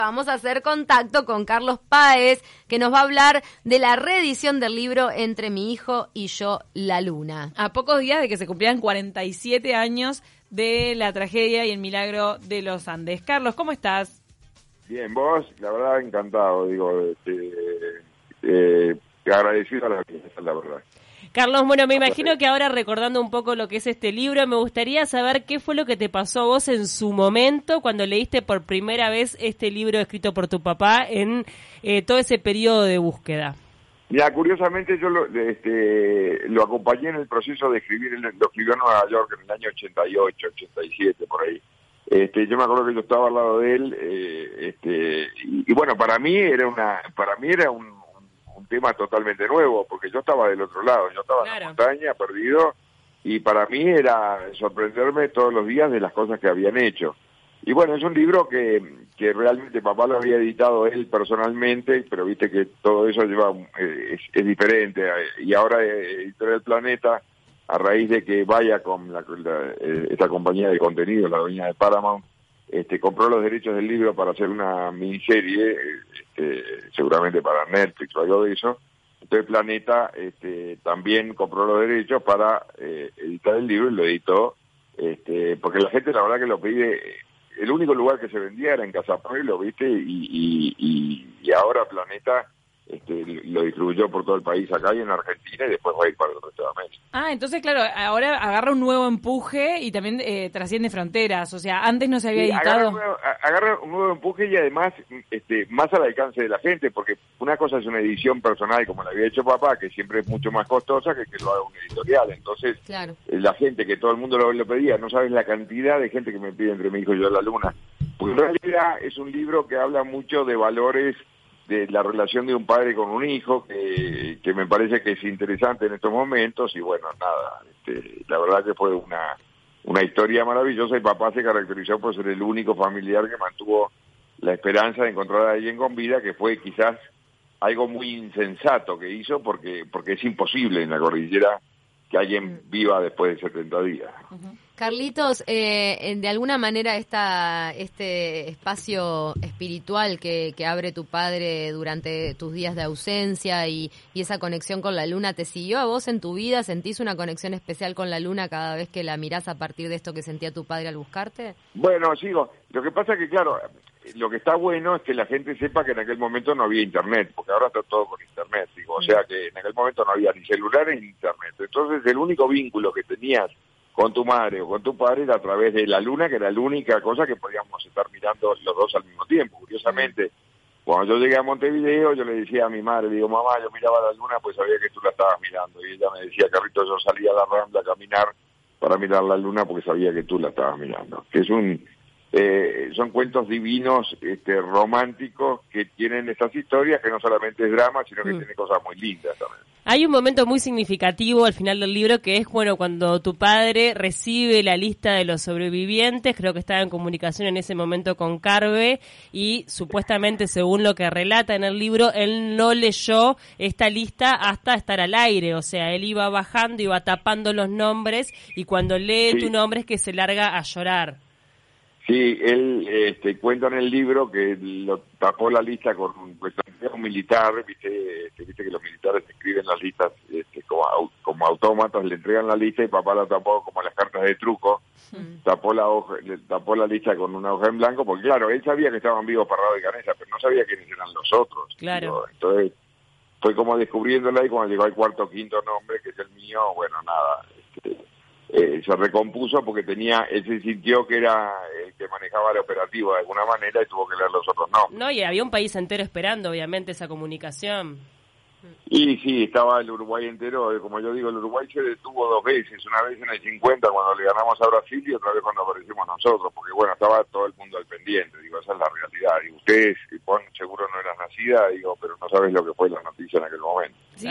Vamos a hacer contacto con Carlos Páez, que nos va a hablar de la reedición del libro Entre mi hijo y yo, la luna. A pocos días de que se cumplieran 47 años de la tragedia y el milagro de los Andes. Carlos, ¿cómo estás? Bien, vos, la verdad, encantado, digo, este, eh, agradecido a la la verdad. Carlos, bueno, me imagino que ahora recordando un poco lo que es este libro, me gustaría saber qué fue lo que te pasó a vos en su momento cuando leíste por primera vez este libro escrito por tu papá en eh, todo ese periodo de búsqueda. Mira, curiosamente yo lo, este, lo acompañé en el proceso de escribir, lo escribió en Nueva York en el año 88, 87, por ahí. Este, yo me acuerdo que yo estaba al lado de él, eh, este, y, y, bueno, para mí era una, para mí era un, tema totalmente nuevo, porque yo estaba del otro lado, yo estaba en la montaña, perdido, y para mí era sorprenderme todos los días de las cosas que habían hecho. Y bueno, es un libro que, que realmente papá lo había editado él personalmente, pero viste que todo eso lleva eh, es, diferente. Y ahora eh, Editorial Planeta, a raíz de que vaya con la, eh, esta compañía de contenido, la dueña de Paramount, este, compró los derechos del libro para hacer una miniserie, este, seguramente para Netflix o algo de eso. Entonces Planeta este, también compró los derechos para eh, editar el libro y lo editó, este, porque la gente la verdad que lo pide, el único lugar que se vendía era en Casa Pueblo, ¿viste? Y, y, y ahora Planeta este, lo distribuyó por todo el país acá y en Argentina y después va a ir para el resto de América. Ah, entonces claro, ahora agarra un nuevo empuje y también eh, trasciende fronteras, o sea, antes no se había editado. Agarra un, nuevo, empuje y además este, más al alcance de la gente, porque una cosa es una edición personal como la había hecho papá, que siempre es mucho más costosa que que lo haga un editorial, entonces eh, la gente que todo el mundo lo, lo pedía, no sabes la cantidad de gente que me pide entre mi hijo y yo la luna, porque en realidad es un libro que habla mucho de valores de la relación de un padre con un hijo, que, que me parece que es interesante en estos momentos, y bueno, nada, este, la verdad que fue una, una historia maravillosa y papá se caracterizó por ser el único familiar que mantuvo la esperanza de encontrar a alguien con vida, que fue quizás algo muy insensato que hizo, porque, porque es imposible en la cordillera que alguien mm. viva después de 70 días. Carlitos, eh, de alguna manera esta, este espacio espiritual que, que, abre tu padre durante tus días de ausencia y, y, esa conexión con la luna, ¿te siguió a vos en tu vida? ¿Sentís una conexión especial con la luna cada vez que la mirás a partir de esto que sentía tu padre al buscarte? Bueno, sigo. Lo que pasa es que, claro, lo que está bueno es que la gente sepa que en aquel momento no había internet, porque ahora está todo con internet, digo. O sea que en aquel momento no había ni celulares ni internet. Entonces el único vínculo que tenías con tu madre o con tu padre a través de la luna, que era la única cosa que podíamos estar mirando los dos al mismo tiempo. Curiosamente, cuando yo llegué a Montevideo, yo le decía a mi madre, digo, mamá, yo miraba la luna, pues sabía que tú la estabas mirando. Y ella me decía, Carrito, yo salía a la rambla a caminar para mirar la luna porque sabía que tú la estabas mirando. Que es un eh, son cuentos divinos, este, románticos, que tienen estas historias, que no solamente es drama, sino que mm. tiene cosas muy lindas también. Hay un momento muy significativo al final del libro que es, bueno, cuando tu padre recibe la lista de los sobrevivientes, creo que estaba en comunicación en ese momento con Carve y supuestamente, según lo que relata en el libro, él no leyó esta lista hasta estar al aire, o sea, él iba bajando, iba tapando los nombres y cuando lee tu nombre es que se larga a llorar. Sí, él este, cuenta en el libro que lo tapó la lista con un, pues, un militar, viste, este, viste que los militares escriben las listas este, como, como autómatas, le entregan la lista y papá la tapó como las cartas de truco, tapó la hoja, tapó la lista con una hoja en blanco, porque claro, él sabía que estaban vivos Parrado y Canesa, pero no sabía quiénes eran los otros. Claro. entonces fue como descubriéndola y cuando llegó al cuarto o quinto nombre, que es el mío, bueno, nada, este, eh, se recompuso porque tenía, él se sintió que era el que manejaba el operativo de alguna manera y tuvo que leer los otros nombres. No, y había un país entero esperando, obviamente, esa comunicación. Y sí, estaba el Uruguay entero, eh, como yo digo, el Uruguay se detuvo dos veces, una vez en el 50 cuando le ganamos a Brasil y otra vez cuando aparecimos nosotros, porque bueno, estaba todo el mundo al pendiente, digo, esa es la realidad. Y ustedes, Pon, seguro no eras nacida, digo, pero no sabes lo que fue la noticia en aquel momento. Sí,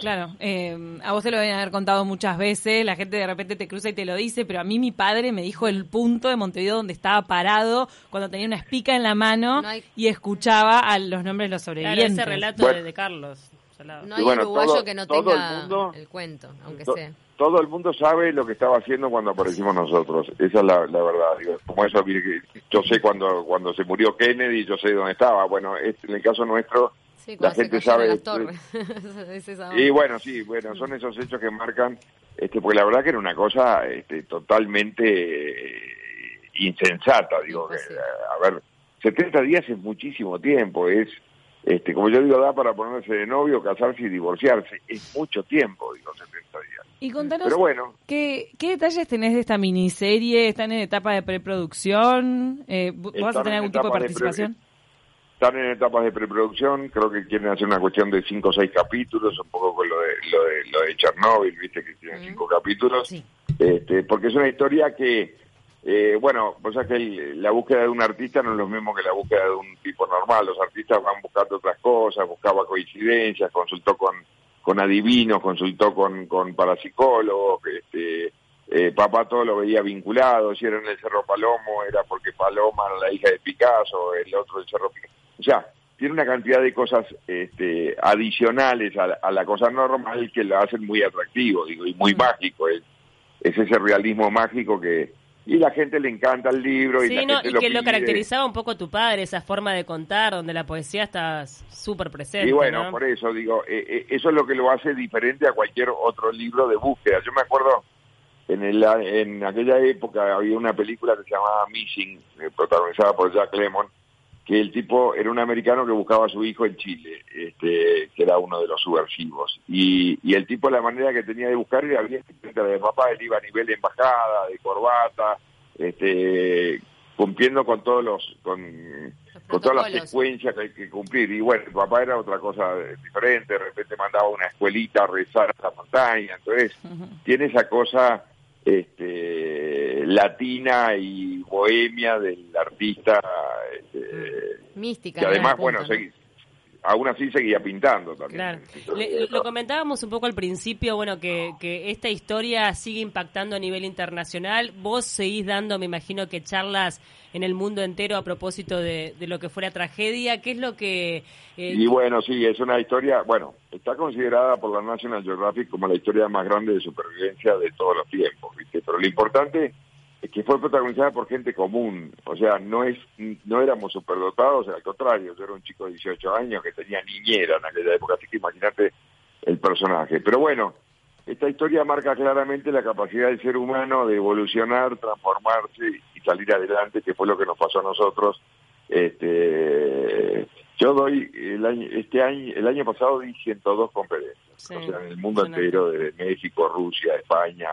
claro, eh, a vos te lo deben haber contado muchas veces, la gente de repente te cruza y te lo dice, pero a mí mi padre me dijo el punto de Montevideo donde estaba parado cuando tenía una espica en la mano y escuchaba a los nombres de los sobrevivientes. ese relato de, Carlos. No hay uruguayo que no tenga el, cuento, aunque sea. Todo el mundo sabe lo que estaba haciendo cuando aparecimos nosotros. Esa es la, verdad. Digo, como eso, yo sé cuando, cuando se murió Kennedy, yo sé dónde estaba. Bueno, en el caso nuestro, la gente sabe. y bueno, sí, bueno, son esos hechos que marcan, este, porque la verdad que era una cosa este, totalmente eh, insensata. Digo, que, a ver, 70 días es muchísimo tiempo, es este, como yo digo, da para ponerse de novio, casarse y divorciarse. Es mucho tiempo, digo, 70 días. Y contanos, Pero bueno, ¿qué, ¿qué detalles tenés de esta miniserie? ¿Están en etapa de preproducción? Eh, ¿Vas a tener algún tipo de participación? Están en etapas de preproducción, creo que quieren hacer una cuestión de cinco o seis capítulos, un poco con lo de, lo de, lo de Chernobyl, viste que tienen cinco capítulos, este, porque es una historia que eh, bueno, pues es que la búsqueda de un artista no es lo mismo que la búsqueda de un tipo normal. Los artistas van buscando otras cosas, buscaba coincidencias, consultó con, con adivinos, consultó con, con parapsicólogos, este, eh, papá todo lo veía vinculado, si era en el Cerro Palomo era porque Paloma era la hija de Picasso, el otro del Cerro Picasso. O sea, tiene una cantidad de cosas este, adicionales a la, cosa normal que lo hacen muy atractivo, digo, y muy mm. mágico. es ese realismo mágico que y la gente le encanta el libro. y, no, y que lo caracterizaba un poco tu padre, esa forma de contar, donde la poesía está súper presente. Y bueno, por eso digo, eh, eh, eso es lo que lo hace diferente a cualquier otro libro de búsqueda. Yo me acuerdo, en, el, en aquella época había una película que se llamaba Missing, eh, protagonizada por Jack Lemmon, que el tipo era un americano que buscaba a su hijo en Chile, este, que era uno de los subversivos. Y, y el tipo, la manera que tenía de buscar era bien de papá, él iba a nivel de embajada, de corbata, este, cumpliendo con todos los, con, con todas las secuencias que hay que cumplir. Y bueno, el papá era otra cosa diferente, de repente mandaba una escuelita a rezar a la montaña, entonces tiene esa cosa este, latina y bohemia del artista. Este, Mística. Que además, bueno, aún así seguía pintando también. lo comentábamos un poco al principio, bueno, que, que esta historia sigue impactando a nivel internacional. Vos seguís dando, me imagino que charlas en el mundo entero a propósito de, lo que fue la tragedia. ¿Qué es lo que...? Eh, y bueno, sí, es una historia, bueno, está considerada por la National Geographic como la historia más grande de supervivencia de todos los tiempos, ¿viste? Pero lo importante que fue protagonizada por gente común, o sea, no es no éramos superdotados, al contrario, yo era un chico de 18 años que tenía niñera en aquella época, así que imagínate el personaje. Pero bueno, esta historia marca claramente la capacidad del ser humano de evolucionar, transformarse y salir adelante, que fue lo que nos pasó a nosotros. Este, yo doy el año, este año, el año pasado di 102 conferencias, o sea, en el mundo entero, desde México, Rusia, España,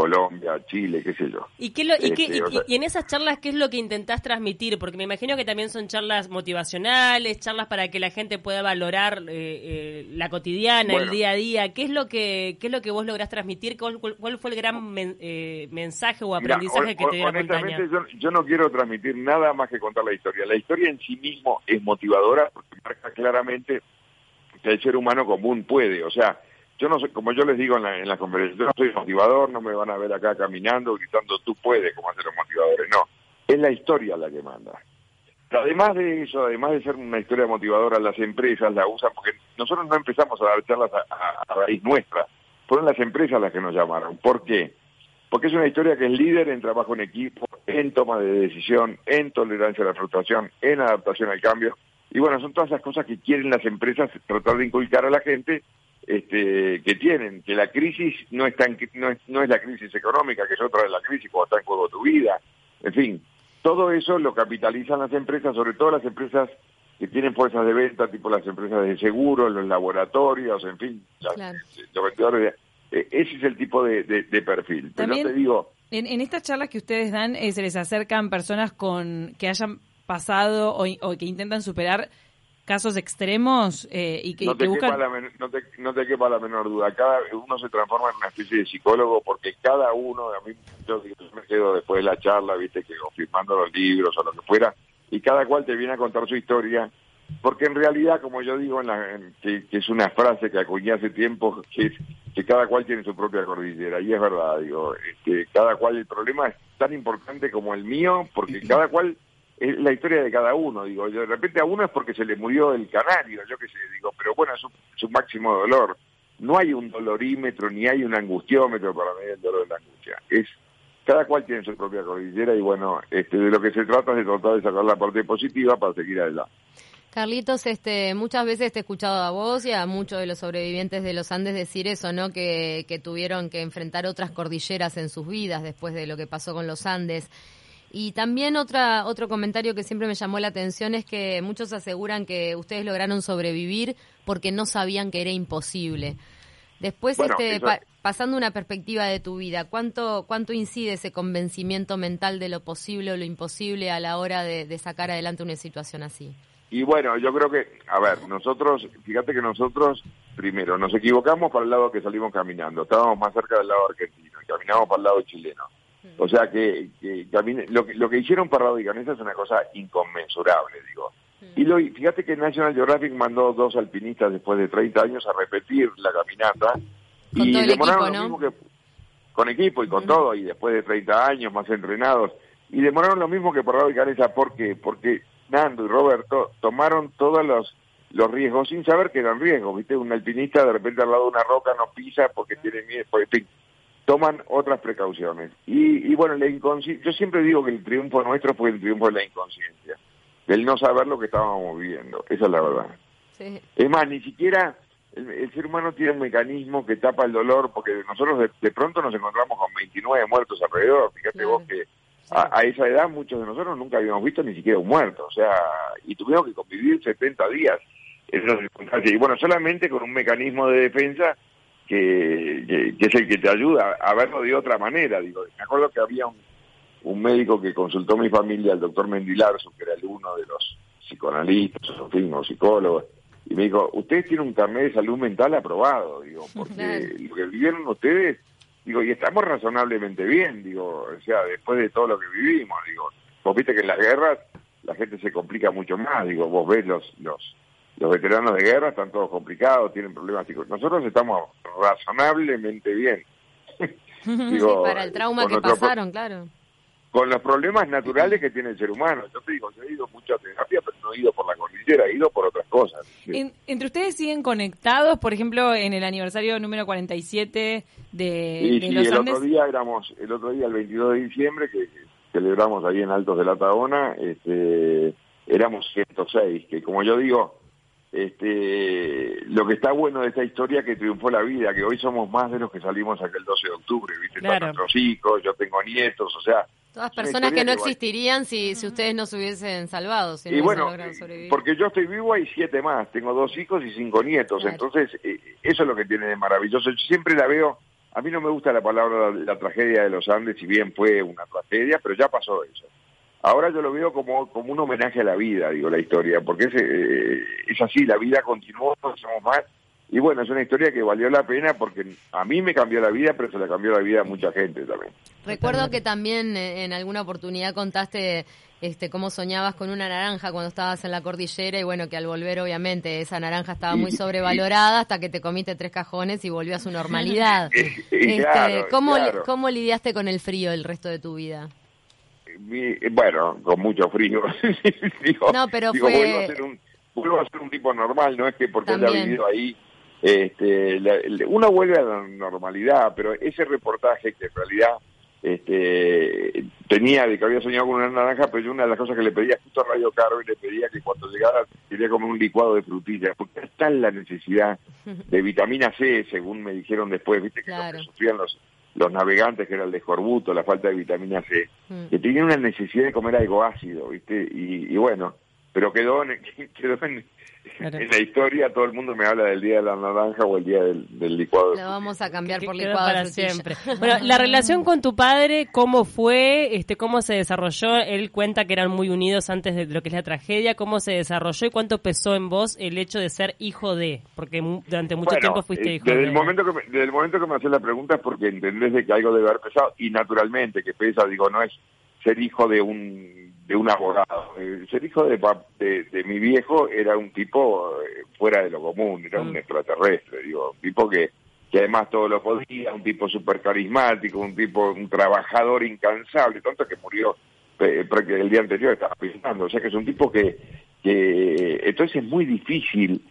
Colombia, Chile, qué sé yo. ¿Y, qué este, y, en esas charlas qué es lo que intentás transmitir? Porque me imagino que también son charlas motivacionales, charlas para que la gente pueda valorar eh, eh, la cotidiana, el día a día. ¿Qué es lo que qué es lo que vos lográs transmitir? ¿Cuál, fue el gran eh, mensaje o aprendizaje que te dio la montaña? Yo, yo no quiero transmitir nada más que contar la historia. La historia en sí mismo es motivadora porque marca claramente que el ser humano común puede, o sea, yo no sé, como yo les digo en la, en yo no soy motivador, no me van a ver acá caminando, gritando tú puedes, como hacen los motivadores, no. Es la historia la que manda. Además de eso, además de ser una historia motivadora, las empresas la usan porque nosotros no empezamos a dar charlas a, raíz nuestra, fueron las empresas las que nos llamaron. ¿Por qué? Porque es una historia que es líder en trabajo en equipo, en toma de decisión, en tolerancia a la frustración, en adaptación al cambio. Y bueno, son todas esas cosas que quieren las empresas tratar de inculcar a la gente este, que tienen, que la crisis no es, tan, no, es, no es la crisis económica, que es otra de la crisis cuando está en juego tu vida, en fin, todo eso lo capitalizan las empresas, sobre todo las empresas que tienen fuerzas de venta, tipo las empresas de seguro, los laboratorios, en fin, los vendedores. Eh, ese es el tipo de, perfil. Pero te digo. En, en estas charlas que ustedes dan, eh, se les acercan personas con que hayan pasado o, o que intentan superar casos extremos eh, y que, no te, buscan... quepa la no, te, no te quepa la menor duda. Cada uno se transforma en una especie de psicólogo porque cada uno, a mí yo, me quedo después de la charla, viste, que firmando los libros o lo que fuera, y cada cual te viene a contar su historia, porque en realidad, como yo digo, en la, que, es una frase que acuñé hace tiempo, que es que cada cual tiene su propia cordillera, y es verdad, digo, este, cada cual, el problema es tan importante como el mío, porque cada cual es la historia de cada uno, digo, de repente a uno es porque se le murió el canario, yo qué sé, digo, pero bueno, es su, máximo dolor. No hay un dolorímetro ni hay un angustiómetro para medir el dolor de la angustia. Es cada cual tiene su propia cordillera y bueno, este, de lo que se trata es de tratar de sacar la parte positiva para seguir adelante. Carlitos, este, muchas veces te he escuchado a vos y a muchos de los sobrevivientes de los Andes decir eso, ¿no? Que, que tuvieron que enfrentar otras cordilleras en sus vidas después de lo que pasó con los Andes. Y también otra, otro comentario que siempre me llamó la atención es que muchos aseguran que ustedes lograron sobrevivir porque no sabían que era imposible. Después, este, pasando una perspectiva de tu vida, ¿cuánto, ¿cuánto incide ese convencimiento mental de lo posible o lo imposible a la hora de sacar adelante una situación así? Y bueno, yo creo que, a ver, nosotros, fíjate que nosotros, primero, nos equivocamos para el lado que salimos caminando, estábamos más cerca del lado argentino y caminamos para el lado chileno. O sea que, lo, que lo que hicieron para la Dicanesa es una cosa inconmensurable, digo. Y lo, fíjate que National Geographic mandó dos alpinistas después de 30 años a repetir la caminata. Con y todo el equipo, ¿no? mismo que, con equipo y con todo, y después de 30 años más entrenados. Y demoraron lo mismo que para la Dicanesa, ¿por qué? Porque Nando y Roberto tomaron todos los, los riesgos sin saber que eran riesgos, ¿viste? Un alpinista de repente al lado de una roca no pisa porque tiene miedo, porque toman otras precauciones. Y, y bueno, la yo siempre digo que el triunfo nuestro fue el triunfo de la inconsciencia, del no saber lo que estábamos viviendo, esa es la verdad. Es más, ni siquiera el, ser humano tiene un mecanismo que tapa el dolor, porque nosotros de, pronto nos encontramos con 29 muertos alrededor, fíjate vos que a, esa edad muchos de nosotros nunca habíamos visto ni siquiera un muerto, o sea, y tuvimos que convivir 70 días en esas circunstancias. Y bueno, solamente con un mecanismo de defensa que, es el que te ayuda a verlo de otra manera. Digo, me acuerdo que había un, un médico que consultó a mi familia, el doctor Mendilarzo, que era el uno de los psicoanalistas, o fin, o psicólogos, y me dijo, ustedes tienen un carnet de salud mental aprobado, digo, porque lo que vivieron ustedes Digo, y estamos razonablemente bien, digo, o sea, después de todo lo que vivimos, digo, vos viste que en las guerras la gente se complica mucho más, digo, vos ves los, los, los veteranos de guerra, están todos complicados, tienen problemas Nosotros estamos razonablemente bien. digo, para el trauma que pasaron, claro con los problemas naturales que tiene el ser humano. Yo te digo, yo he ido mucho a terapia, pero no he ido por la cordillera, he ido por otras cosas. ¿Entre ustedes siguen conectados, por ejemplo, en el aniversario número 47 de, sí, sí, el otro día éramos, el otro día, el 22 de diciembre, que, celebramos ahí en Altos de la Tabona, este, éramos 106, que como yo digo, este, lo que está bueno de esta historia que triunfó la vida, que hoy somos más de los que salimos aquel 12 de octubre, ¿viste? Claro. nuestros hijos, yo tengo nietos, o sea, Todas personas que no existirían si, si ustedes no se hubiesen salvado. Si y bueno, porque yo estoy vivo hay siete más, tengo dos hijos y cinco nietos, entonces eh, eso es lo que tiene de maravilloso. Yo siempre la veo, a mí no me gusta la palabra la, tragedia de los Andes, si bien fue una tragedia, pero ya pasó eso. Ahora yo lo veo como, como un homenaje a la vida, digo, la historia, porque es, eh, es así, la vida continuó, somos más, y bueno, es una historia que valió la pena porque a mí me cambió la vida, pero se le cambió la vida a mucha gente también. Recuerdo que también eh, en alguna oportunidad contaste este cómo soñabas con una naranja cuando estabas en la cordillera y bueno, que al volver obviamente esa naranja estaba muy sobrevalorada hasta que te comiste tres cajones y volvió a su normalidad. este, ¿cómo, ¿Cómo lidiaste con el frío el resto de tu vida? Bueno, con mucho frío. no, pero fue... Vuelvo a, ser un, vuelvo a ser un tipo normal, no es que porque haya vivido ahí este, uno vuelve a la normalidad, pero ese reportaje que en realidad este, tenía de que había soñado con una naranja, pero yo una de las cosas que le pedía justo a Radio Caro y le pedía que cuando llegara quería comer un licuado de frutillas, porque está la necesidad de vitamina C, según me dijeron después, viste que, sufrían los, los navegantes, que era el de escorbuto, la falta de vitamina C, mm. que tenían una necesidad de comer algo ácido, viste, y, y bueno, pero quedó en, quedó en, en la historia todo el mundo me habla del día de la naranja o el día del, licuado. Lo vamos a cambiar por licuado para siempre. Bueno, la relación con tu padre, ¿cómo fue? Este, ¿Cómo se desarrolló? Él cuenta que eran muy unidos antes de lo que es la tragedia. ¿Cómo se desarrolló y cuánto pesó en vos el hecho de ser hijo de? Porque durante mucho tiempo fuiste eh, hijo desde El momento que desde el momento que me haces la pregunta es porque entendés de que algo debe haber pesado y naturalmente que pesa, digo, no es ser hijo de un de un abogado. El ser hijo de, de, mi viejo era un tipo eh, fuera de lo común, era un mm. extraterrestre, digo, un tipo que, que además todo lo podía, un tipo súper carismático, un tipo, un trabajador incansable, tanto que murió eh, el día anterior estaba pensando. O sea que es un tipo que, que entonces es muy difícil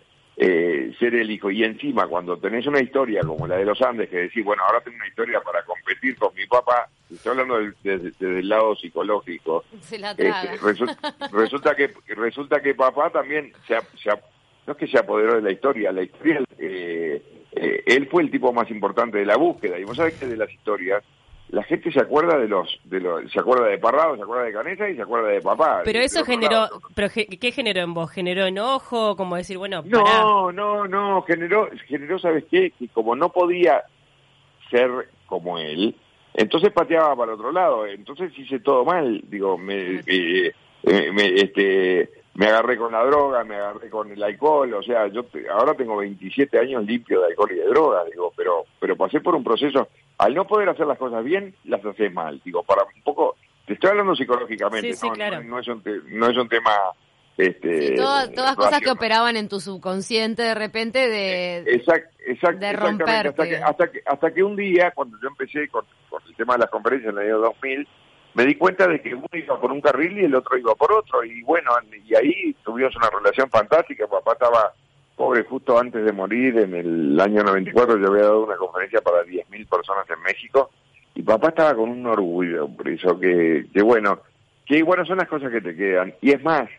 eh, ser el hijo. Y encima, cuando tenés una historia como la de los Andes, que decís, bueno, ahora tengo una historia para competir con mi papá, estoy hablando desde el lado psicológico. Este, resulta, que resulta que papá también se, no es que se apoderó de la historia, la historia, eh, eh, él fue el tipo más importante de la búsqueda. Y vos sabés que de las historias la gente se acuerda de los, de los, se acuerda de Parrado, se acuerda de Canesa y se acuerda de papá. Pero eso generó, pero ¿qué generó en vos? ¿Generó enojo? Como decir, bueno, No, no, no, generó, generó, ¿sabes qué? Que como no podía ser como él, entonces pateaba para otro lado, entonces hice todo mal, digo, me, eh, me, este, me agarré con la droga, me agarré con el alcohol, o sea, yo ahora tengo 27 años limpio de alcohol y de droga, digo, pero pero pasé por un proceso, al no poder hacer las cosas bien, las haces mal, digo, para un poco, te estoy hablando psicológicamente, no, es un no es un tema... Este, todas, cosas que operaban en tu subconsciente de repente de, exact, exact, de romperte. Hasta que, hasta, que, hasta que un día, cuando yo empecé con, con el tema de las conferencias en el año 2000, me di cuenta de que uno iba por un carril y el otro iba por otro. Y bueno, y ahí tuvimos una relación fantástica. Papá estaba pobre justo antes de morir, en el año 94 yo había dado una conferencia para 10.000 personas en México. Y papá estaba con un orgullo, por eso que, que bueno, que bueno son las cosas que te quedan. Y es más,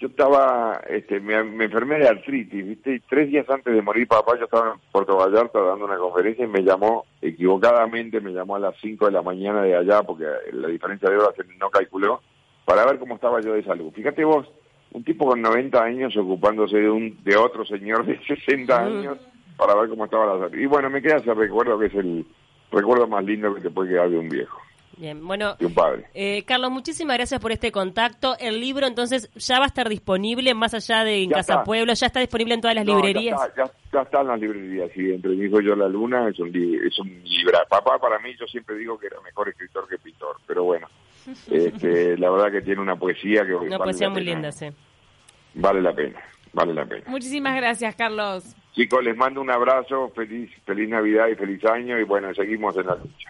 yo estaba, este, me, enfermé de artritis, ¿viste? Y tres días antes de morir papá, yo estaba en Puerto Vallarta dando una conferencia y me llamó, equivocadamente, me llamó a las 5 de la mañana de allá, porque la diferencia de horas no calculó, para ver cómo estaba yo de salud. Fíjate vos, un tipo con 90 años ocupándose de un de otro señor de 60 años para ver cómo estaba la salud. Y bueno, me queda ese recuerdo que es el recuerdo más lindo que te puede quedar de un viejo. Bien, bueno, eh, Carlos, muchísimas gracias por este contacto. El libro entonces ya va a estar disponible más allá de en Casa Pueblo, ya está disponible en todas las librerías. Ya está, ya, está, en las librerías, sí, entre mi hijo y yo la luna es un, es un libro. Papá para mí yo siempre digo que era mejor escritor que pintor, pero bueno, este, la verdad que tiene una poesía que... Una poesía muy linda, sí. Vale la pena, vale la pena. Muchísimas gracias, Carlos. Chicos, les mando un abrazo, feliz, feliz Navidad y feliz año y bueno, seguimos en la lucha.